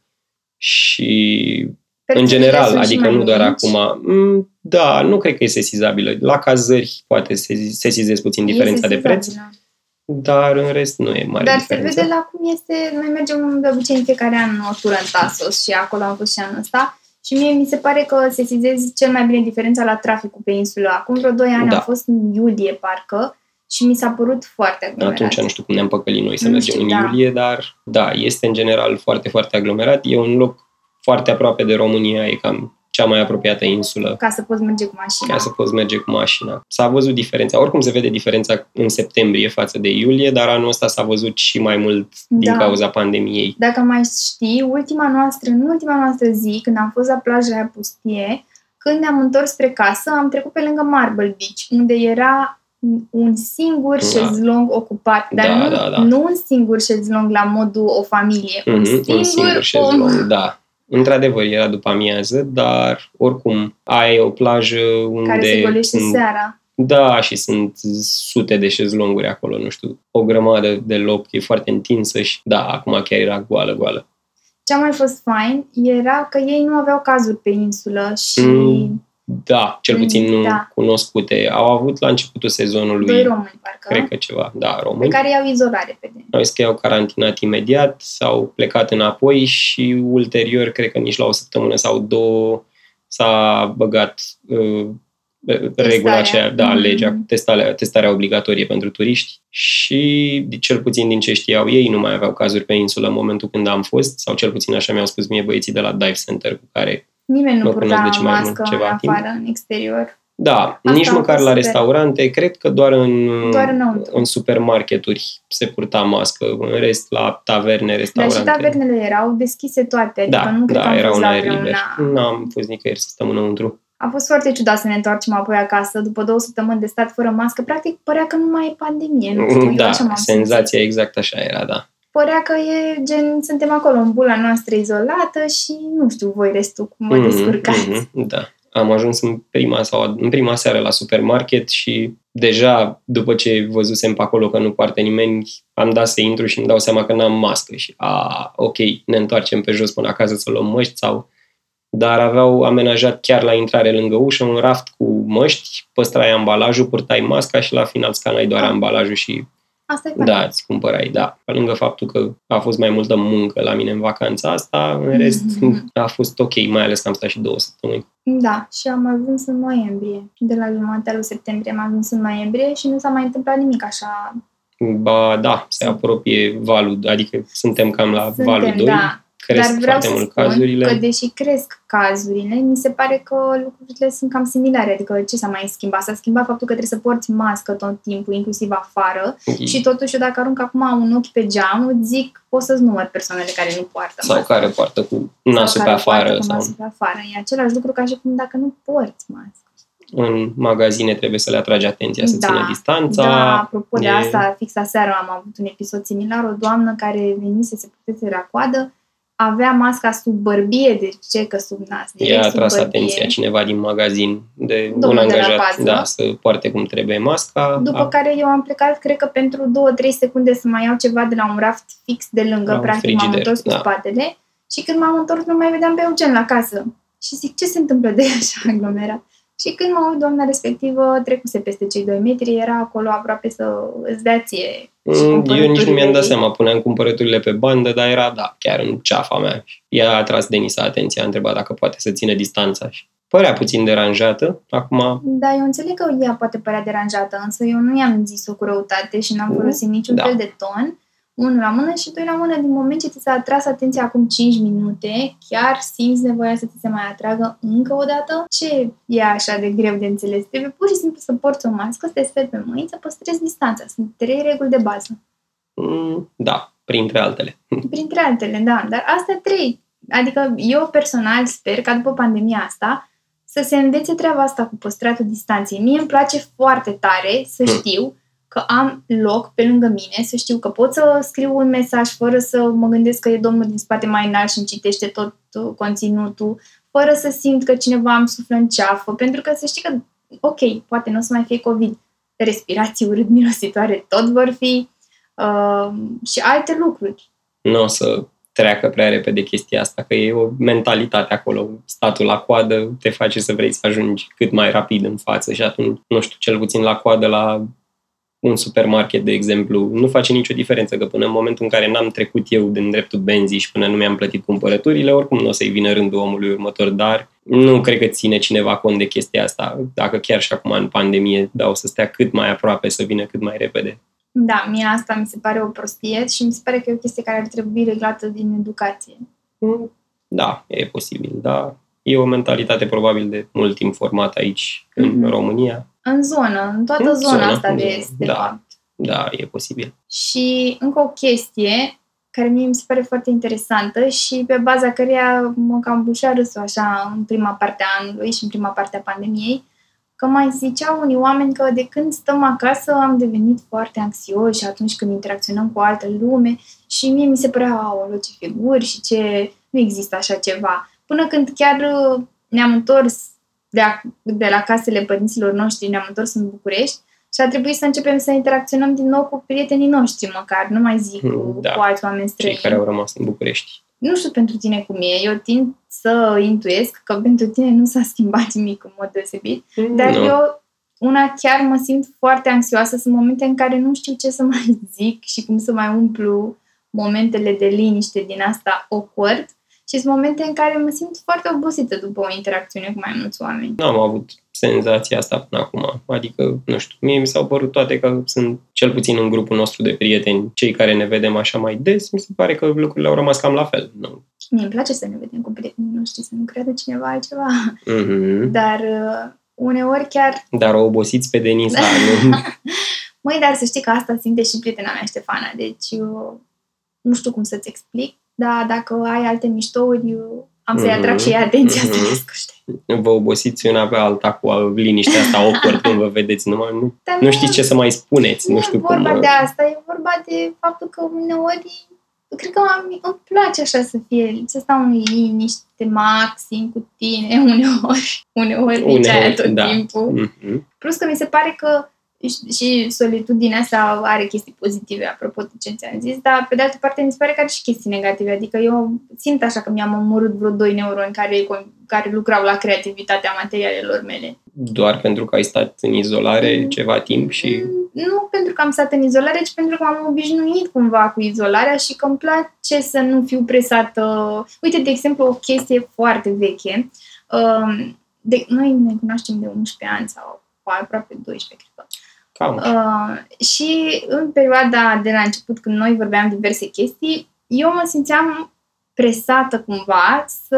și în Perțurile general, sunt și adică mai nu doar mici. acum. Mm, Da, nu cred că e sesizabilă. La cazări poate se sesizezi puțin E diferența de preț, sesizabilă. dar în rest nu e mare Dar se diferență. vede la cum este, noi mergem de obicei în fiecare an o tură în Tasos și acolo am fost și anul ăsta și mie mi se pare că se sizezi cel mai bine diferența la traficul pe insulă. Acum vreo 2 ani Da. am fost în iulie, parcă, și mi s-a părut foarte aglomerat. Atunci nu știu cum ne-am păcălit noi să Nu mergem știu, în da. iulie, dar da, este în general foarte, foarte aglomerat. E un loc foarte aproape de România, e cam cea mai apropiată insulă Ca să poți merge cu mașina. ca să poți merge cu mașina. S-a văzut diferența. Oricum se vede diferența în septembrie față de iulie, dar anul ăsta s-a văzut și mai mult din Da. cauza pandemiei. Dacă mai știi, ultima noastră, în ultima noastră zi, când am fost la plaja aia pustie, când ne-am întors spre casă, am trecut pe lângă Marble Beach, unde era un singur Da. șezlong ocupat, dar Da, nu, da, da. nu un singur șezlong la modul o familie, un Mhm, singur, un singur om. șezlong, da. Într-adevăr, era după amiază, dar oricum, aia e o plajă unde... care se golește în- seara. Da, și sunt sute de șezlonguri acolo, nu știu, o grămadă de loc, e foarte întinsă și da, acum chiar era goală, goală. Ce a mai fost fain era că ei nu aveau cazuri pe insulă și... Mm, Da, cel puțin nu Da. cunoscute. Au avut la începutul sezonului, Doi români, parcă, cred că ceva, da, pe români. care i-au izolat repede. Au zis că i-au carantinat imediat, s-au plecat înapoi și ulterior, cred că nici la o săptămână sau două, s-a băgat uh, regula aceea, da, Mhm. legea, testarea, testarea obligatorie pentru turiști și de- cel puțin din ce știau ei nu mai aveau cazuri pe insulă în momentul când am fost, sau cel puțin așa mi-au spus mie băieții de la Dive Center cu care, Nimeni nu Mă purta cunosc de ce mai mult, mască ceva în timp. afară, în exterior. da, Asta nici a măcar fost la super. restaurante, cred că doar în, Doar înăuntru. în supermarketuri se purta mască, în rest la taverne, Dar și restaurante. tavernele erau deschise toate, adică Da, nu cred că da, am era fost un la aer liber. vreuna... Nu am fost nicăieri să stăm înăuntru. A fost foarte ciudat să ne întoarcem apoi acasă, după două săptămâni de stat fără mască. Practic, părea că nu mai e pandemie. Nu știu, eu Da, așa m-am senzația exact așa era, da. Părea că e gen, suntem acolo în bula noastră izolată și nu știu voi restul cum vă Mhm, descurcați. mhm, da. Am ajuns în prima, sau în prima seară la supermarket și deja după ce văzusem pe acolo că nu poartă nimeni, am dat să intru și îmi dau seama că n-am mască și a, ok, ne întoarcem pe jos până acasă să luăm măști sau... Dar aveau amenajat chiar la intrare lângă ușă un raft cu măști, păstrai ambalajul, purtai masca și la final scanai doar Ah. ambalajul și Asta e fain. Da, îți cumpărai, da. Pe lângă faptul că a fost mai multă muncă la mine în vacanța asta, în rest Mhm. a fost ok, mai ales că am stat și două săptămâni. Da, și am ajuns în noiembrie. De la jumătatea lui septembrie am ajuns în noiembrie și nu s-a mai întâmplat nimic așa. Ba da, se apropie valul, adică suntem cam la Suntem, valul 2, da. Cresc Dar vreau foarte să mult spun cazurile. că deși cresc cazurile, mi se pare că lucrurile sunt cam similare. Adică ce s-a mai schimbat? S-a schimbat faptul că trebuie să porți mască tot timpul, inclusiv afară. Și totuși, eu dacă arunc acum un ochi pe geam, îți zic, poți să-ți număr persoanele care nu poartă Sau mască. care poartă cu Sau nasul pe care poartă afară cu sau nasul pe afară. E același lucru ca și cum dacă nu porți mască. în magazine trebuie să le atragi atenția să Da, țină distanța. Da, apropo de e- asta, fix aseară am avut un episod similar, o doamnă care venise să pluteze la coadă, avea masca sub bărbie, deci ce că sub nas, direct I-a sub atras bărbie. atenția cineva din magazin de Domnul un de la angajat pază. da, să poarte cum trebuie masca. După A- care eu am plecat, cred că pentru 2-3 secunde să mai iau ceva de la un raft fix de lângă, La un practic m-am frigider, întors cu da. spatele și când m-am întors nu mai vedeam pe Eugen la casă. Și zic, ce se întâmplă de așa aglomerat? Și când mă uit, doamna respectivă trecuse peste cei 2 metri, era acolo aproape să îți dea ție și Mm, Eu nici nu cumpărăturile mi-am dat ei. seama, puneam cumpărăturile pe bandă, dar era, da, chiar în ceafa mea. Ea a atras Denisa atenția, a întrebat dacă poate să țină distanța și părea puțin deranjată. Acum, Da, eu înțeleg că ea poate părea deranjată, însă eu nu i-am zis-o cu răutate și n-am Mm, folosit niciun da. fel de ton. Unul la mână și doi la mână, din moment ce ți s-a atras atenția acum 5 minute, chiar simți nevoia să ți se mai atragă încă o dată? Ce e așa de greu de înțeles? Trebuie pur și simplu să porți o mască, să te speli pe mâini, să păstrezi distanța. Sunt trei reguli de bază. mm, da, printre altele. [LAUGHS] Printre altele, da, dar astea trei. Adică eu personal sper ca după pandemia asta să se învețe treaba asta cu păstratul distanței. Mie îmi place foarte tare să Hmm. știu că am loc pe lângă mine, să știu că pot să scriu un mesaj fără să mă gândesc că e domnul din spate mai înalt și îmi citește tot uh, conținutul, fără să simt că cineva îmi suflă în ceafă, pentru că să știi că, ok, poate nu o să mai fie COVID, respirații urât-mirositoare tot vor fi uh, și alte lucruri. Nu o să treacă prea repede chestia asta, că e o mentalitate acolo. Statul la coadă te face să vrei să ajungi cât mai rapid în față și atunci, nu știu, cel puțin la coadă la un supermarket, de exemplu, nu face nicio diferență, că până în momentul în care n-am trecut eu din dreptul benzii și până nu mi-am plătit cumpărăturile, oricum nu o să-i vină rândul omului următor, dar nu cred că ține cineva cont de chestia asta, dacă chiar și acum în pandemie, da, o să stea cât mai aproape, să vină cât mai repede. Da, mie asta mi se pare o prostie și mi se pare că e o chestie care ar trebui reglată din educație. Mm, Da, e posibil, da. E o mentalitate probabil de mult timp formată aici, în Mhm. România. În zonă, în toată În zona zonă, asta de în est, de da. fapt. Da, e posibil. Și încă o chestie care mie mi se pare foarte interesantă și pe baza căreia mă cam bușea râsul așa în prima parte a anului și în prima parte a pandemiei, că mai ziceau unii oameni că de când stăm acasă am devenit foarte anxioși atunci când interacționăm cu o altă lume și mie mi se părea, aoleu, ce figuri și ce... Nu există așa ceva. Până când chiar uh, ne-am întors de, a, de la casele părinților noștri ne-am întors în București și a trebuit să începem să interacționăm din nou cu prietenii noștri măcar, nu mai zic cu, Da. cu alți oameni Cei străini. care au rămas în București. Nu știu pentru tine cum e, eu tind să intuiesc că pentru tine nu s-a [LAUGHS] schimbat nimic în mod deosebit, dar Nu. eu una chiar mă simt foarte anxioasă, sunt momente în care nu știu ce să mai [LAUGHS] zic și cum să mai umplu momentele de liniște din asta awkward și sunt momente în care mă simt foarte obosită după o interacțiune cu mai mulți oameni. Nu am avut senzația asta până acum. Adică, nu știu, mie mi s-au părut toate că sunt, cel puțin în grupul nostru de prieteni, cei care ne vedem așa mai des, mi se pare că lucrurile au rămas cam la fel. Nu. Mie îmi place să ne vedem cu prietenii noștri, să nu creadă cineva altceva, Mm-hmm. dar uh, uneori chiar Dar o obosiți pe Denisa, [LAUGHS] nu? Măi, dar să știi că asta simte și prietena mea, Ștefana. Deci, eu nu știu cum să-ți explic, dar dacă ai alte miștouri, eu am să-i Mhm. atrag și ea atenția să Mhm. le asculte. Vă obosiți una pe alta cu liniștea asta awkward când vă vedeți. Numai nu, Dar nu știți ce să mai spuneți. Nu, Nu știu e vorba cum... de asta, e vorba de faptul că uneori cred că îmi, îmi place așa să fie, să stau în liniște maxim cu tine [LAUGHS] uneori, uneori, nici aia Uneori, tot da. timpul. Mhm. Plus că mi se pare că și- și solitudinea asta are chestii pozitive, apropo de ce ți-am zis, dar pe de altă parte mi se pare că are și chestii negative. Adică eu simt așa că mi-am omorât vreo doi neuroni care, care lucrau la creativitatea materialelor mele. Doar pentru că ai stat în izolare Mm. ceva timp și... Nu pentru că am stat în izolare, ci pentru că m-am obișnuit cumva cu izolarea și că îmi place să nu fiu presată. Uite, de exemplu, o chestie foarte veche. Um, De, noi ne cunoaștem de 11 ani sau aproape 12, cred că. Cam. Uh, și în perioada de la început, când noi vorbeam diverse chestii, eu mă simțeam presată cumva să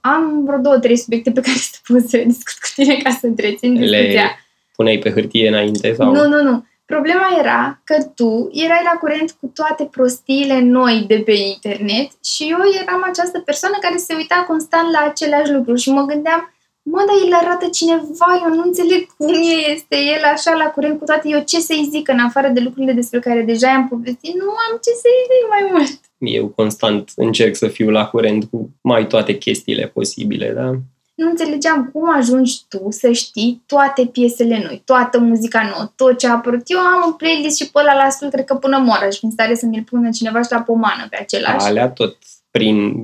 am vreo două, trei subiecte pe care să pot să le discut cu tine ca să întrețin discuția. Le puneai pe hârtie înainte sau... Nu, nu, nu. Problema era că tu erai la curent cu toate prostiile noi de pe internet și eu eram această persoană care se uita constant la aceleași lucruri și mă gândeam, mă, dar el arată cineva, eu nu înțeleg cum e, este el așa la curent cu toate, eu ce să-i zic în afară de lucrurile despre care deja i-am povestit, nu am ce să-i zic mai mult. Eu constant încerc să fiu la curent cu mai toate chestiile posibile, da? Nu înțelegeam cum ajungi tu să știi toate piesele noi, toată muzica nouă, tot ce a apărut. Eu am un playlist și pe ăla la ascult, cred că până moară și în stare să mi-l pună cineva și la pomană pe același. Alea tot prin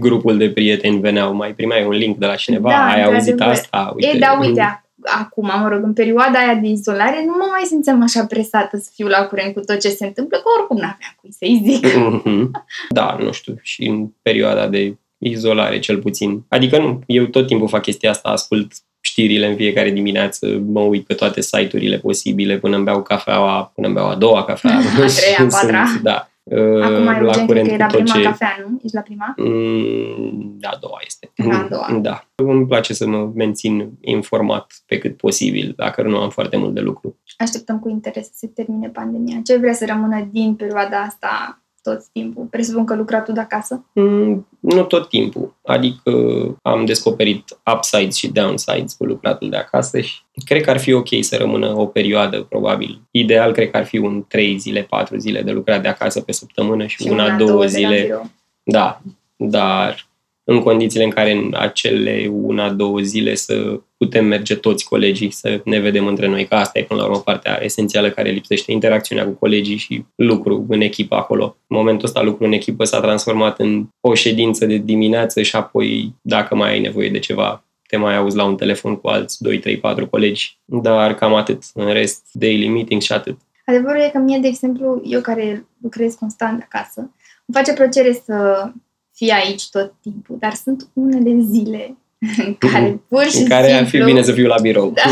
grupul de prieteni veneau, mai primeai un link de la cineva, Da, ai auzit într-adevăr. asta, uite. E, da, uite, ac- acum, mă rog, în perioada aia de izolare, nu mă mai simțeam așa presată să fiu la curent cu tot ce se întâmplă, că oricum n-aveam cui să-i zic. [LAUGHS] Mhm. Da, nu știu, și în perioada de izolare cel puțin. Adică nu, eu tot timpul fac chestia asta, ascult știrile în fiecare dimineață, mă uit pe toate site-urile posibile până îmi beau cafeaua, până îmi beau a doua cafea. [LAUGHS] A treia, a patra. [LAUGHS] Sunt, da. Acum ai la urgent, cred curent că e la cu tot prima ce... cafea, nu? Ești la prima? Mm, a doua este. La a doua. Da. Îmi place să mă mențin informat pe cât posibil, dacă nu am foarte mult de lucru. Așteptăm cu interes să se termine pandemia. Ce vrea să rămână din perioada asta tot timpul? Presupun că lucra tu de acasă? Mm, nu tot timpul. Adică am descoperit upsides și downsides cu lucratul de acasă și cred că ar fi ok să rămână o perioadă, probabil. Ideal, cred că ar fi un 3 zile, 4 zile de lucrat de acasă pe săptămână și, Și una, una, două două de la zile. birou. Da, dar în condițiile în care în acele una, două zile să putem merge toți colegii, să ne vedem între noi, că asta e până la urmă partea esențială care lipsește, interacțiunea cu colegii și lucru în echipă acolo. În momentul ăsta lucru în echipă s-a transformat în o ședință de dimineață și apoi, dacă mai ai nevoie de ceva, te mai auzi la un telefon cu alți 2, 3, 4 colegi, dar cam atât. În rest, daily meetings și atât. Adevărul e că mie, de exemplu, eu care lucrez constant acasă, îmi face plăcere să fii aici tot timpul, dar sunt unele zile în care pur și În care ar fi simplu bine să fiu la birou. Da.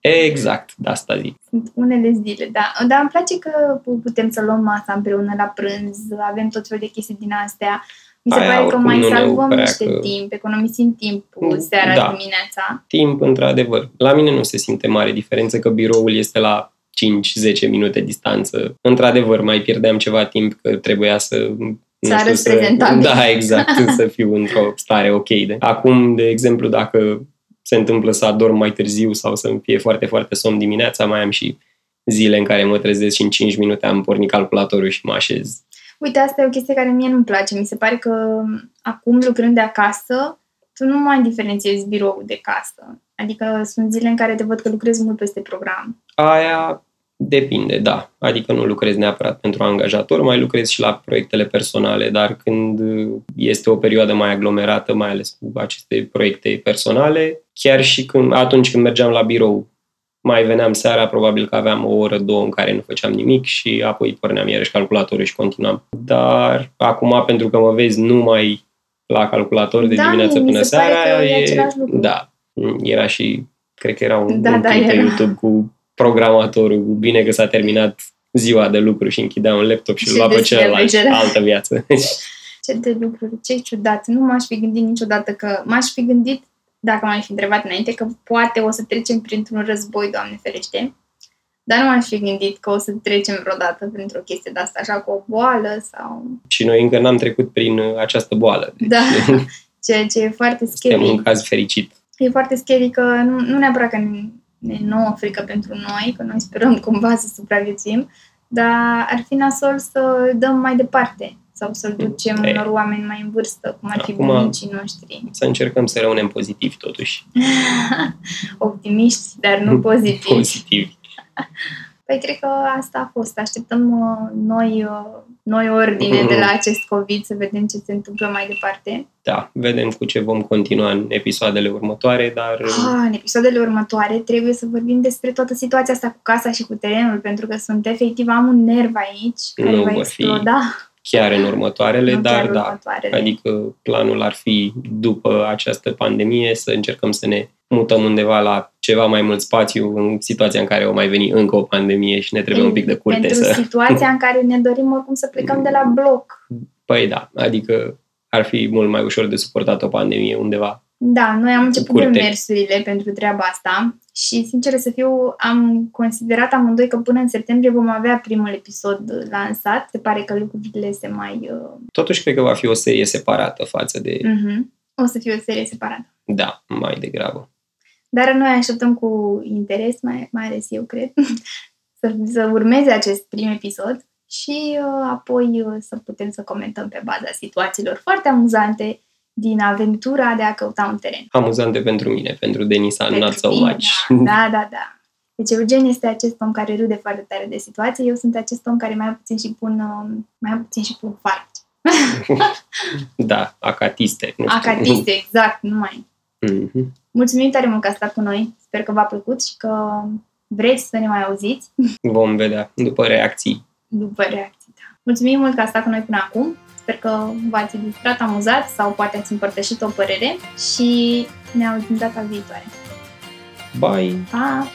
Exact, de asta zic. sunt unele zile, da. Dar îmi place că putem să luăm masa împreună la prânz, avem tot felul de chestii din astea. Mi se Aia pare că oricum mai nu ne salvăm prea niște că- timp, economisim timp Mm, seara, da. dimineața. timp, într-adevăr. La mine nu se simte mare diferență că biroul este la 5-10 minute distanță. Într-adevăr, mai pierdeam ceva timp că trebuia să... nu Să știu, arăți prezentabil. Da, exact, [LAUGHS] să fiu într-o stare ok. De. Acum, de exemplu, dacă se întâmplă să adorm mai târziu sau să-mi fie foarte, foarte somn dimineața, mai am și zile în care mă trezesc și în 5 minute am pornit calculatorul și mă așez. Uite, asta e o chestie care mie nu-mi place. Mi se pare că acum, lucrând de acasă, tu nu mai diferențiezi birou de casă. Adică sunt zile în care te văd că lucrezi mult peste program. Aia depinde, da. Adică nu lucrezi neapărat pentru angajator, mai lucrezi și la proiectele personale, dar când este o perioadă mai aglomerată, mai ales cu aceste proiecte personale, chiar și când, atunci când mergeam la birou, mai veneam seara, probabil că aveam o oră, două în care nu făceam nimic și apoi porneam iarăși calculatorul și continuam. Dar acum, pentru că mă vezi numai la calculator de Da, dimineață mie mi până se pare seara, că e același lucru. da, era și, cred că era un, Da, un da, clip pe era. YouTube cu programatorul, cu bine că s-a terminat ziua de lucru și închidea un laptop și îl Și lua pe deschidea pe celălalt, celălalt. altă viață. [LAUGHS] Ce de lucruri, ce ciudat. Nu m-aș fi gândit niciodată că... M-aș fi gândit, dacă m-ai fi întrebat înainte, că poate o să trecem printr-un război, Doamne ferește. Dar nu m-aș fi gândit că o să trecem vreodată printr-o chestie de asta, așa cu o boală sau... și noi încă n-am trecut prin uh, această boală. Deci, Da, [LAUGHS] ceea ce e foarte Suntem scary. un caz fericit. E foarte scary că nu, nu neapărat că ne, ne nouă frică pentru noi, că noi sperăm [LAUGHS] cumva să supraviețuim, dar ar fi nasol să dăm mai departe sau să-l ducem Ei. unor oameni mai în vârstă, cum ar fi Acum- bunicii noștri. Să încercăm să rămânem pozitivi totuși. [LAUGHS] Optimiști, dar nu [LAUGHS] pozitivi. Pozitivi. Păi cred că asta a fost. Așteptăm uh, noi, uh, noi ordine de la acest COVID să vedem ce se întâmplă mai departe. Da, vedem cu ce vom continua în episoadele următoare, dar Ah, în episoadele următoare trebuie să vorbim despre toată situația asta cu casa și cu terenul, pentru că sunt efectiv, am un nerv aici care Nu va vor fi exploda. Chiar în următoarele, Nu dar chiar da, următoarele. Adică planul ar fi, după această pandemie, să încercăm să ne mutăm undeva la ceva mai mult spațiu în situația în care o mai veni încă o pandemie și ne trebuie un pic de curte Pentru să... situația în care ne dorim oricum să plecăm de la bloc. Păi da, adică ar fi mult mai ușor de suportat o pandemie undeva. Da, noi am început Curte. demersurile pentru treaba asta și, sincer să fiu, am considerat amândoi că până în septembrie vom avea primul episod lansat. Se pare că lucrurile se mai... Uh, Totuși, cred că va fi o serie separată față de... uh-huh. O să fie o serie separată. Da, mai degrabă. Dar noi așteptăm cu interes, mai, mai ales eu cred, [LAUGHS] să, să urmeze acest prim episod și uh, apoi uh, să putem să comentăm pe baza situațiilor foarte amuzante din aventura de a căuta un teren. Amuzante pentru mine, pentru Denisa, not so tine, much. Da, da, da, da. Deci Eugen este acest om care râde foarte tare de situație, eu sunt acest om care mai puțin și pun, uh, mai puțin și pun farci. [LAUGHS] Da, acatiste. Nu știu. Acatiste, exact, nu mai. Mhm. Mulțumim tare mult că ați stat cu noi, sper că v-a plăcut și că vreți să ne mai auziți Vom vedea după reacții. după reacții. Da. Mulțumim mult că ați stat cu noi până acum, sper că v-ați distrat, amuzat sau poate ați împărtășit o părere și ne auzim data viitoare. Bye! Pa!